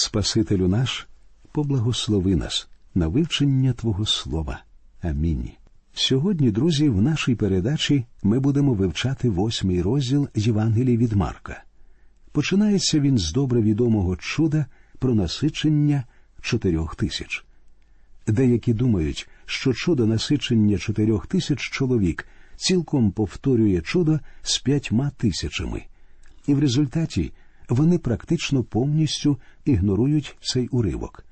Спасителю наш, поблагослови нас на вивчення Твого Слова. Амінь. Сьогодні, друзі, в нашій передачі ми будемо вивчати восьмий розділ Євангелії від Марка. Починається він з добре відомого чуда про насичення чотирьох тисяч. Деякі думають, що чудо насичення чотирьох тисяч чоловік цілком повторює чудо з п'ятьма тисячами, і в результаті вони практично повністю ігнорують цей уривок.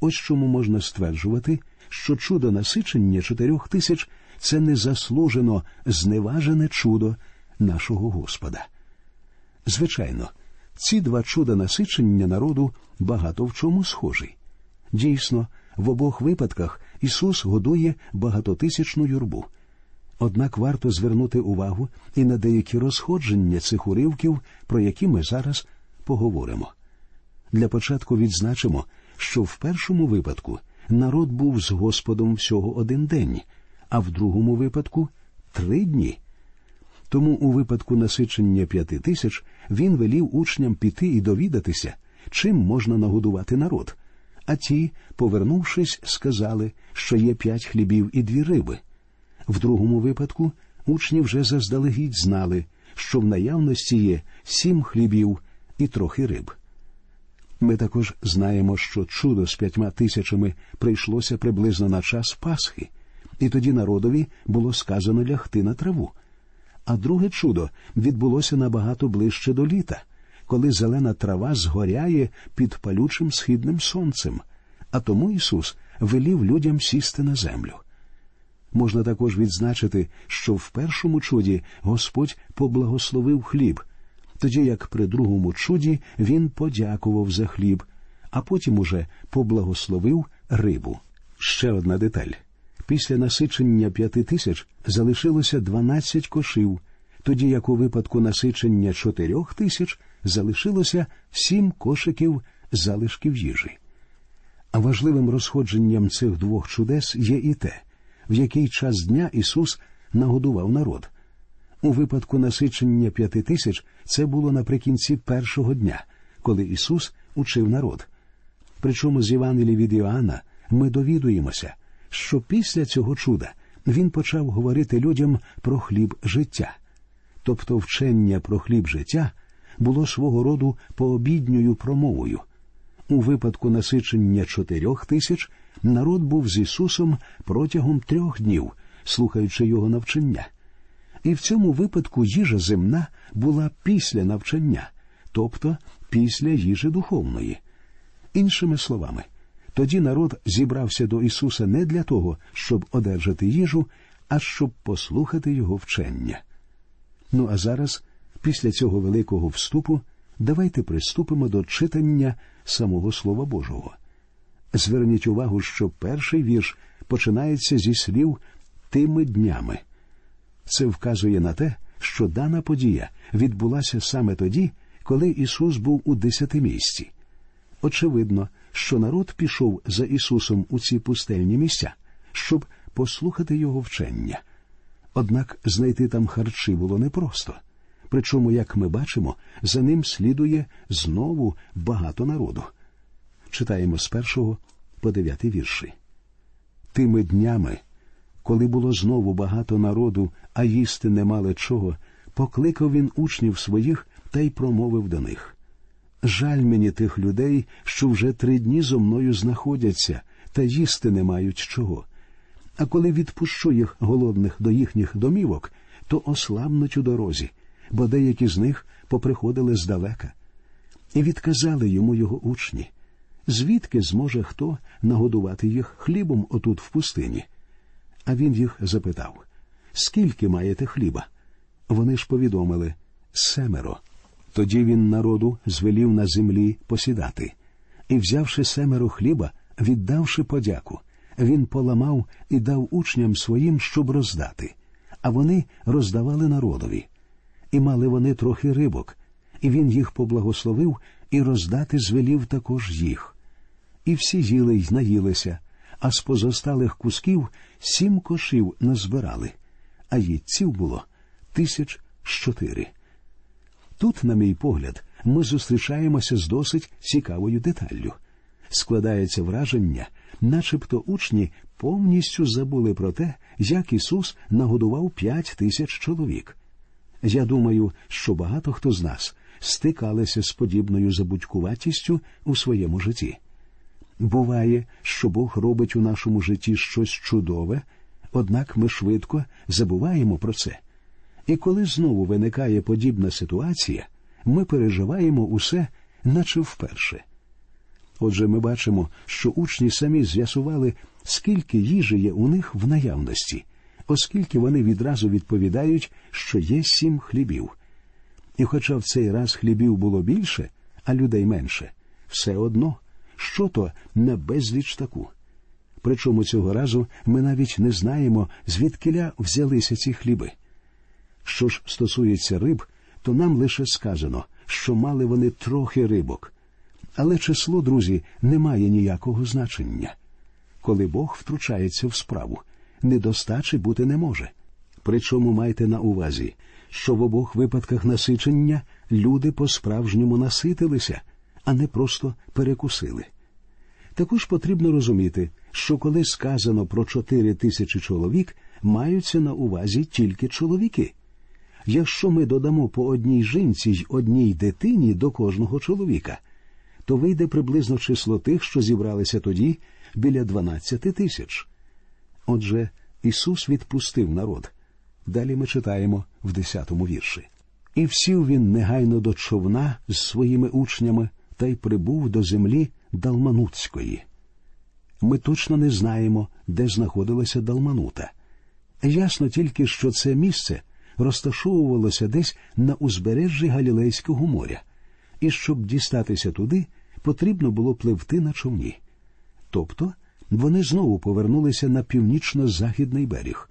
Ось чому можна стверджувати, що чудо насичення чотирьох тисяч це незаслужено зневажене чудо нашого Господа. Звичайно, ці два чуда насичення народу багато в чому схожі. Дійсно, в обох випадках Ісус годує багатотисячну юрбу. Однак варто звернути увагу і на деякі розходження цих уривків, про які ми зараз поговоримо. Для початку відзначимо, що в першому випадку народ був з Господом всього один день, а в другому випадку три дні. Тому у випадку насичення п'яти тисяч він велів учням піти і довідатися, чим можна нагодувати народ. А ті, повернувшись, сказали, що є п'ять хлібів і дві риби. В другому випадку учні вже заздалегідь знали, що в наявності є сім хлібів і трохи риб. Ми також знаємо, що чудо з п'ятьма тисячами прийшлося приблизно на час Пасхи, і тоді народові було сказано лягти на траву. А друге чудо відбулося набагато ближче до літа, коли зелена трава згоряє під палючим східним сонцем, а тому Ісус велів людям сісти на землю. Можна також відзначити, що в першому чуді Господь поблагословив хліб, тоді як при другому чуді він подякував за хліб, а потім уже поблагословив рибу. Ще одна деталь. Після насичення п'яти тисяч залишилося дванадцять кошів, тоді як у випадку насичення чотирьох тисяч залишилося сім кошиків залишків їжі. А важливим розходженням цих двох чудес є і те, в який час дня Ісус нагодував народ. У випадку насичення п'яти тисяч це було наприкінці першого дня, коли Ісус учив народ. Причому з Євангелії від Іоанна ми довідуємося, що після цього чуда він почав говорити людям про хліб життя, тобто вчення про хліб життя було свого роду пообідньою промовою. У випадку насичення чотирьох тисяч народ був з Ісусом протягом трьох днів, слухаючи його навчання. І в цьому випадку їжа земна була після навчання, тобто після їжі духовної. Іншими словами, тоді народ зібрався до Ісуса не для того, щоб одержати їжу, а щоб послухати Його вчення. Ну а зараз, після цього великого вступу, давайте приступимо до читання самого Слова Божого. Зверніть увагу, що перший вірш починається зі слів тими днями. Це вказує на те, що дана подія відбулася саме тоді, коли Ісус був у десятимісті. Очевидно, що народ пішов за Ісусом у ці пустельні місця, щоб послухати Його вчення. Однак знайти там харчі було непросто. Причому, як ми бачимо, за ним слідує знову багато народу. Читаємо з першого по дев'ятий вірші. Тими днями, коли було знову багато народу, а їсти не мали чого, покликав він учнів своїх та й промовив до них. Жаль мені тих людей, що вже три дні зо мною знаходяться, та їсти не мають чого. А коли відпущу їх голодних до їхніх домівок, то ослабнуть у дорозі, бо деякі з них поприходили здалека. І відказали йому його учні звідки зможе хто нагодувати їх хлібом отут в пустині? А він їх запитав Скільки маєте хліба? Вони ж повідомили семеро. Тоді він народу звелів на землі посідати. І, взявши семеро хліба, віддавши подяку, він поламав і дав учням своїм, щоб роздати, а вони роздавали народові. І мали вони трохи рибок, і він їх поблагословив і роздати звелів також їх. І всі їли й наїлися, а з позосталих кусків сім кошів назбирали, а їдців було тисяч чотири. Тут, на мій погляд, ми зустрічаємося з досить цікавою деталлю. Складається враження, начебто учні повністю забули про те, як Ісус нагодував п'ять тисяч чоловік. Я думаю, що багато хто з нас стикалися з подібною забудькуватістю у своєму житті. Буває, що Бог робить у нашому житті щось чудове, однак ми швидко забуваємо про це. І коли знову виникає подібна ситуація, ми переживаємо усе, наче вперше. Отже, ми бачимо, що учні самі з'ясували, скільки їжі є у них в наявності, оскільки вони відразу відповідають, що є сім хлібів. І хоча в цей раз хлібів було більше, а людей менше, все одно, що то на безліч таку. Причому цього разу ми навіть не знаємо, звідкиля взялися ці хліби. Що ж стосується риб, то нам лише сказано, що мали вони трохи рибок. Але число, друзі, не має ніякого значення. Коли Бог втручається в справу, недостачі бути не може. Причому майте на увазі, що в обох випадках насичення люди по-справжньому наситилися, а не просто перекусили. Також потрібно розуміти, що коли сказано про чотири тисячі чоловік, маються на увазі тільки чоловіки. Якщо ми додамо по одній жінці й одній дитині до кожного чоловіка, то вийде приблизно число тих, що зібралися тоді біля дванадцяти тисяч. Отже, Ісус відпустив народ. Далі ми читаємо в десятому вірші. І всів він негайно до човна з своїми учнями та й прибув до землі Далманутської. Ми точно не знаємо, де знаходилася Далманута. Ясно тільки, що це місце розташовувалося десь на узбережжі Галілейського моря, і щоб дістатися туди, потрібно було пливти на човні. Тобто вони знову повернулися на північно-західний берег.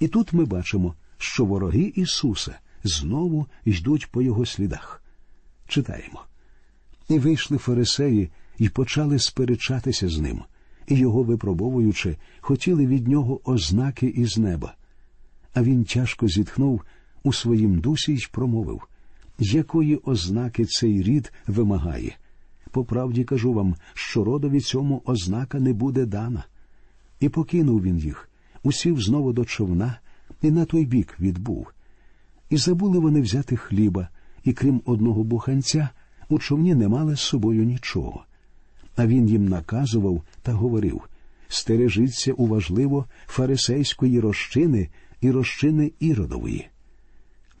І тут ми бачимо, що вороги Ісуса знову йдуть по його слідах. Читаємо. І вийшли фарисеї і почали сперечатися з ним, і його випробовуючи, хотіли від нього ознаки із неба. А він тяжко зітхнув у своїм дусі й промовив якої ознаки цей рід вимагає. По правді кажу вам, що родові цьому ознака не буде дана. І покинув він їх, усів знову до човна, і на той бік відбув. І забули вони взяти хліба, і крім одного буханця, у човні не мали з собою нічого. А він їм наказував та говорив стережіться уважливо фарисейської розчини і розчини іродової.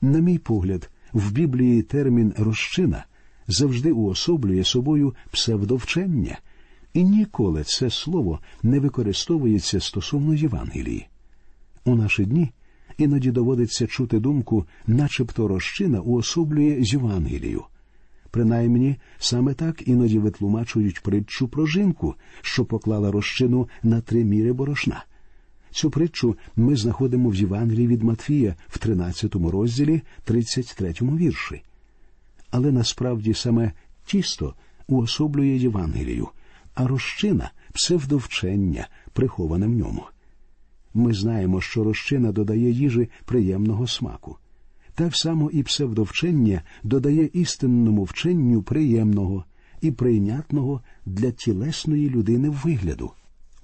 На мій погляд, в Біблії термін розчина завжди уособлює собою псевдовчення, і ніколи це слово не використовується стосовно Євангелії. У наші дні іноді доводиться чути думку, начебто розчина уособлює Євангелію. Принаймні, саме так іноді витлумачують притчу про жінку, що поклала розчину на три міри борошна. Цю притчу ми знаходимо в Євангелії від Матфія в 13 розділі, 33 вірші. Але насправді саме тісто уособлює Євангелію, а розчина псевдовчення, приховане в ньому. Ми знаємо, що розчина додає їжі приємного смаку. Так само і псевдовчення додає істинному вченню приємного і прийнятного для тілесної людини вигляду.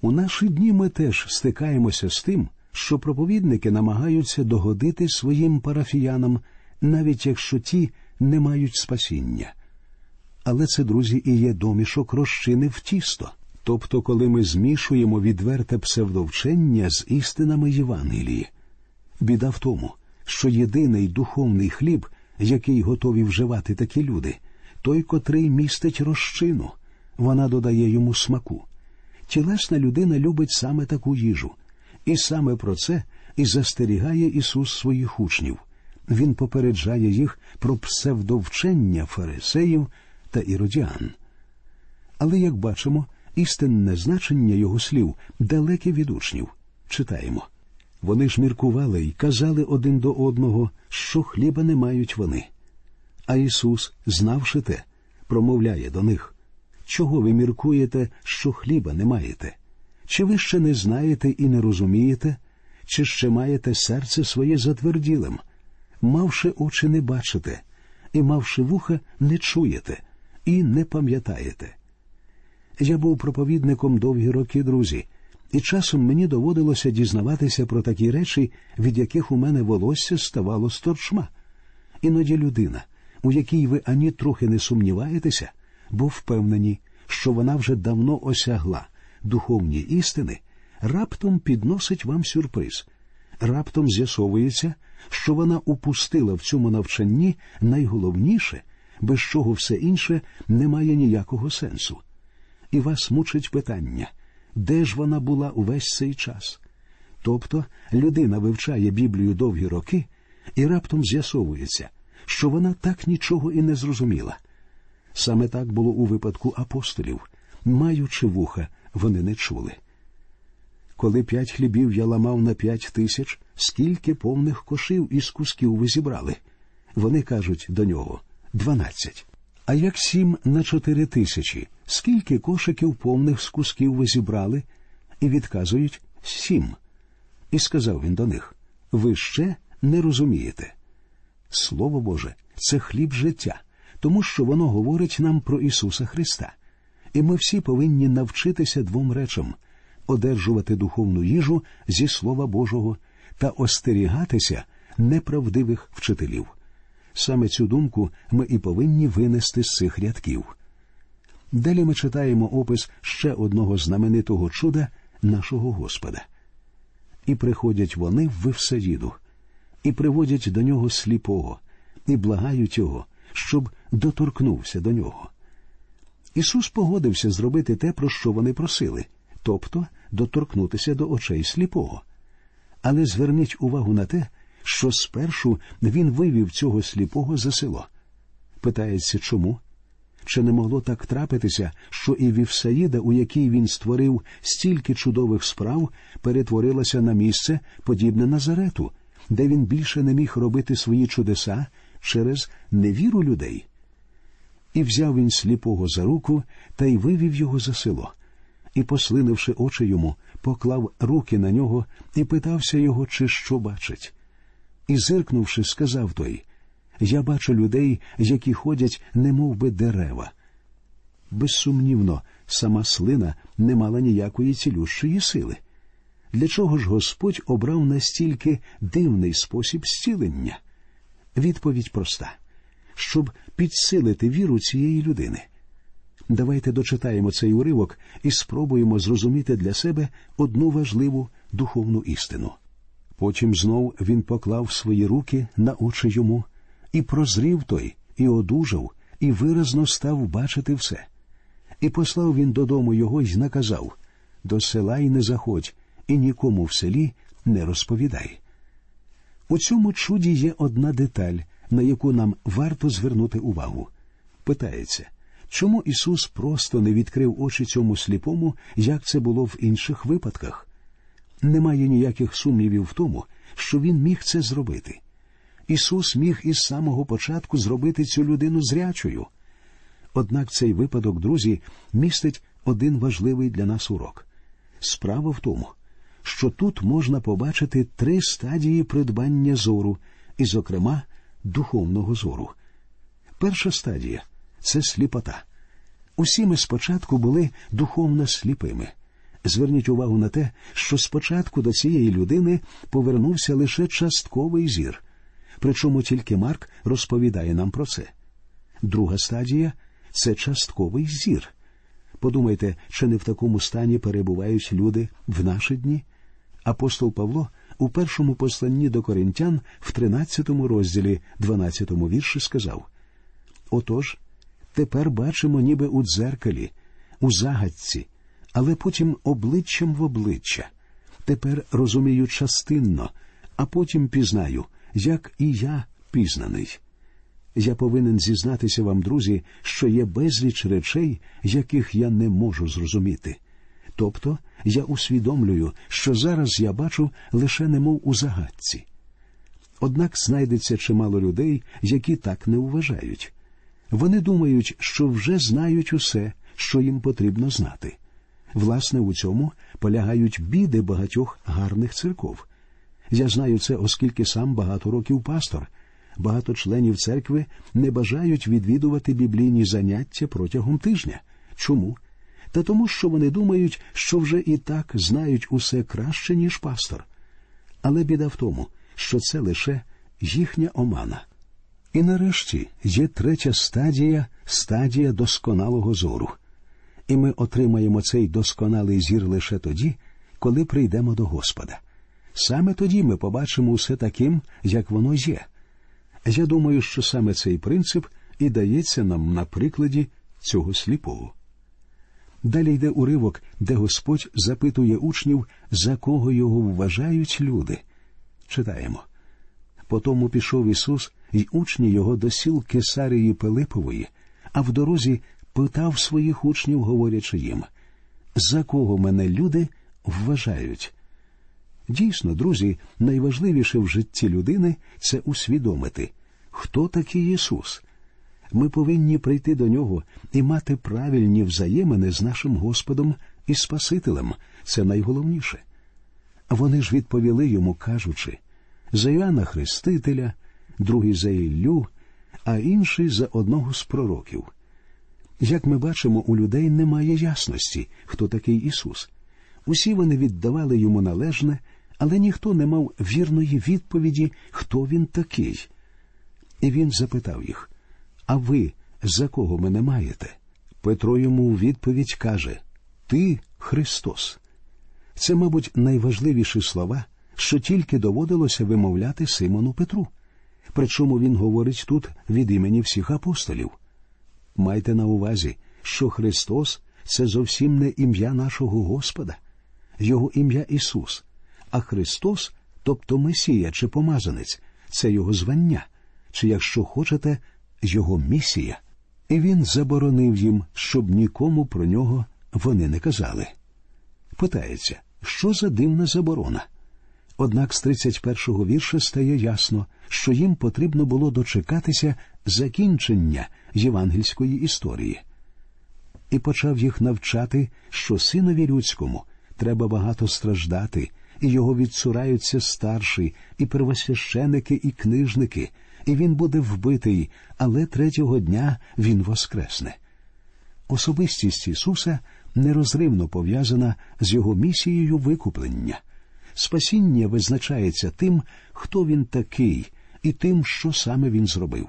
У наші дні ми теж стикаємося з тим, що проповідники намагаються догодити своїм парафіянам, навіть якщо ті не мають спасіння. Але це, друзі, і є домішок розчини в тісто. Тобто, коли ми змішуємо відверте псевдовчення з істинами Євангелії. Біда в тому, що єдиний духовний хліб, який готові вживати такі люди, той, котрий містить розчину, вона додає йому смаку. Тілесна людина любить саме таку їжу, і саме про це і застерігає Ісус своїх учнів. Він попереджає їх про псевдовчення фарисеїв та іродіан. Але, як бачимо, істинне значення його слів далеке від учнів. Читаємо. Вони ж міркували й казали один до одного, що хліба не мають вони. А Ісус, знавши те, промовляє до них Чого ви міркуєте, що хліба не маєте? Чи ви ще не знаєте і не розумієте, чи ще маєте серце своє затверділим, мавши очі не бачите, і, мавши вуха, не чуєте і не пам'ятаєте. Я був проповідником довгі роки, друзі, і часом мені доводилося дізнаватися про такі речі, від яких у мене волосся ставало сторчма. Іноді людина, у якій ви ані трохи не сумніваєтеся, бо впевнені, що вона вже давно осягла духовні істини, раптом підносить вам сюрприз. Раптом з'ясовується, що вона упустила в цьому навчанні найголовніше, без чого все інше не має ніякого сенсу. І вас мучить питання, де ж вона була увесь цей час? Тобто людина вивчає Біблію довгі роки, і раптом з'ясовується, що вона так нічого і не зрозуміла. Саме так було у випадку апостолів, маючи вуха, вони не чули. Коли п'ять хлібів я ламав на п'ять тисяч, скільки повних кошів із кусків ви зібрали? Вони кажуть до нього дванадцять. А як сім на чотири тисячі, скільки кошиків повних з кусків ви зібрали? І відказують сім. І сказав він до них ви ще не розумієте. Слово Боже, це хліб життя, тому що воно говорить нам про Ісуса Христа. І ми всі повинні навчитися двом речам одержувати духовну їжу зі Слова Божого та остерігатися неправдивих вчителів. Саме цю думку ми і повинні винести з цих рядків. Далі ми читаємо опис ще одного знаменитого чуда нашого Господа. І приходять вони в Вивсаїду, і приводять до нього сліпого, і благають його, щоб доторкнувся до нього. Ісус погодився зробити те, про що вони просили, тобто доторкнутися до очей сліпого. Але зверніть увагу на те, що спершу він вивів цього сліпого за село. Питається, чому? Чи не могло так трапитися, що і Вівсаїда, у якій він створив стільки чудових справ, перетворилася на місце, подібне Назарету, де він більше не міг робити свої чудеса через невіру людей? І взяв він сліпого за руку та й вивів його за село, і, послинивши очі йому, поклав руки на нього і питався його, чи що бачить. І, зиркнувши, сказав той Я бачу людей, які ходять, немов би дерева. Безсумнівно, сама слина не мала ніякої цілющої сили. Для чого ж Господь обрав настільки дивний спосіб зцілення? Відповідь проста щоб підсилити віру цієї людини. Давайте дочитаємо цей уривок і спробуємо зрозуміти для себе одну важливу духовну істину. Потім знов він поклав свої руки на очі йому, і прозрів той, і одужав, і виразно став бачити все. І послав він додому його й наказав до села й не заходь, і нікому в селі не розповідай. У цьому чуді є одна деталь, на яку нам варто звернути увагу. Питається, чому Ісус просто не відкрив очі цьому сліпому, як це було в інших випадках? Немає ніяких сумнівів в тому, що Він міг це зробити. Ісус міг із самого початку зробити цю людину зрячою. Однак цей випадок, друзі, містить один важливий для нас урок. Справа в тому, що тут можна побачити три стадії придбання зору, і, зокрема, духовного зору. Перша стадія це сліпота. Усі ми спочатку були духовно сліпими. Зверніть увагу на те, що спочатку до цієї людини повернувся лише частковий зір, причому тільки Марк розповідає нам про це. Друга стадія це частковий зір. Подумайте, чи не в такому стані перебувають люди в наші дні? Апостол Павло у першому посланні до коринтян в 13 розділі, 12 вірші сказав Отож, тепер бачимо, ніби у дзеркалі, у загадці, але потім обличчям в обличчя. Тепер розумію частинно, а потім пізнаю, як і я пізнаний. Я повинен зізнатися вам, друзі, що є безліч речей, яких я не можу зрозуміти. Тобто я усвідомлюю, що зараз я бачу лише немов у загадці. Однак знайдеться чимало людей, які так не вважають. Вони думають, що вже знають усе, що їм потрібно знати. Власне, у цьому полягають біди багатьох гарних церков. Я знаю це, оскільки сам багато років пастор, багато членів церкви не бажають відвідувати біблійні заняття протягом тижня. Чому? Та тому, що вони думають, що вже і так знають усе краще, ніж пастор. Але біда в тому, що це лише їхня омана. І нарешті є третя стадія стадія досконалого зору. І ми отримаємо цей досконалий зір лише тоді, коли прийдемо до Господа. Саме тоді ми побачимо усе таким, як воно є. Я думаю, що саме цей принцип і дається нам на прикладі цього сліпого. Далі йде уривок, де Господь запитує учнів, за кого його вважають люди. Читаємо. Потому пішов Ісус, і учні його до сіл Кесарії Пилипової, а в дорозі питав своїх учнів, говорячи їм, за кого мене люди вважають. Дійсно, друзі, найважливіше в житті людини це усвідомити, хто такий Ісус. Ми повинні прийти до нього і мати правильні взаємини з нашим Господом і Спасителем. Це найголовніше. Вони ж відповіли йому, кажучи за Іоанна Хрестителя, другий за Іллю, а інший за одного з пророків. Як ми бачимо, у людей немає ясності, хто такий Ісус. Усі вони віддавали йому належне, але ніхто не мав вірної відповіді, хто він такий. І він запитав їх А ви за кого мене маєте? Петро йому у відповідь каже Ти Христос. Це, мабуть, найважливіші слова, що тільки доводилося вимовляти Симону Петру. Причому він говорить тут від імені всіх апостолів. Майте на увазі, що Христос це зовсім не ім'я нашого Господа, Його ім'я Ісус, а Христос, тобто Месія чи помазанець, це Його звання, чи, якщо хочете, Його місія. І він заборонив їм, щоб нікому про нього вони не казали. Питається, що за дивна заборона? Однак з 31-го вірша стає ясно, що їм потрібно було дочекатися закінчення євангельської історії. І почав їх навчати, що синові людському треба багато страждати, і його відсураються старші, і первосвященики, і книжники, і він буде вбитий, але третього дня він воскресне. Особистість Ісуса нерозривно пов'язана з його місією викуплення. Спасіння визначається тим, хто він такий, і тим, що саме він зробив.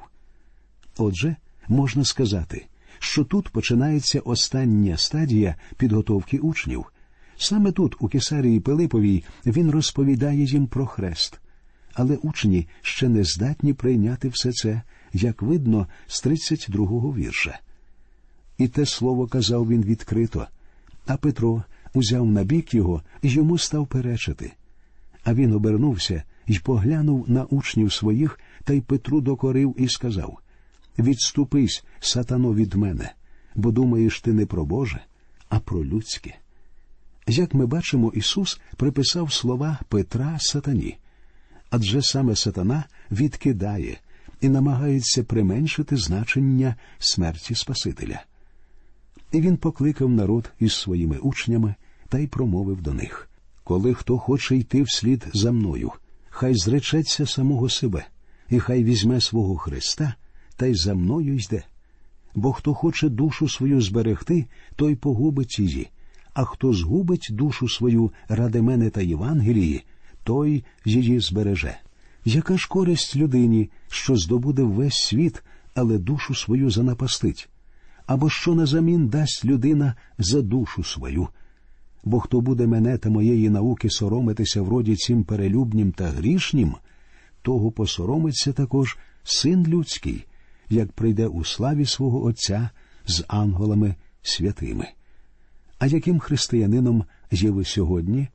Отже, можна сказати, що тут починається остання стадія підготовки учнів. Саме тут, у Кесарії Пилиповій, він розповідає їм про хрест. Але учні ще не здатні прийняти все це, як видно з 32-го вірша. І те слово казав він відкрито, а Петро узяв на бік його і йому став перечити. А він обернувся і поглянув на учнів своїх та й Петру докорив і сказав Відступись, сатано, від мене, бо думаєш ти не про Боже, а про людське. Як ми бачимо, Ісус приписав слова Петра сатані, адже саме сатана відкидає і намагається применшити значення смерті Спасителя. І він покликав народ із своїми учнями та й промовив до них Коли хто хоче йти вслід за мною, хай зречеться самого себе, і хай візьме свого Христа та й за мною йде. Бо хто хоче душу свою зберегти, той погубить її, а хто згубить душу свою ради мене та Євангелії, той її збереже. Яка ж користь людині, що здобуде весь світ, але душу свою занапастить? Або що назамін дасть людина за душу свою? Бо хто буде мене та моєї науки соромитися вроді цим перелюбнім та грішнім, того посоромиться також син людський, як прийде у славі свого Отця з ангелами святими. А яким християнином є ви сьогодні?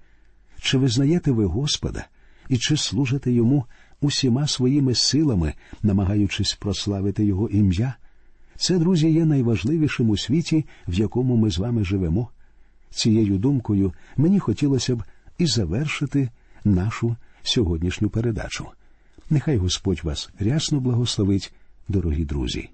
Чи визнаєте ви Господа і чи служите йому усіма своїми силами, намагаючись прославити Його ім'я? Це, друзі, є найважливішим у світі, в якому ми з вами живемо. Цією думкою мені хотілося б і завершити нашу сьогоднішню передачу. Нехай Господь вас рясно благословить, дорогі друзі.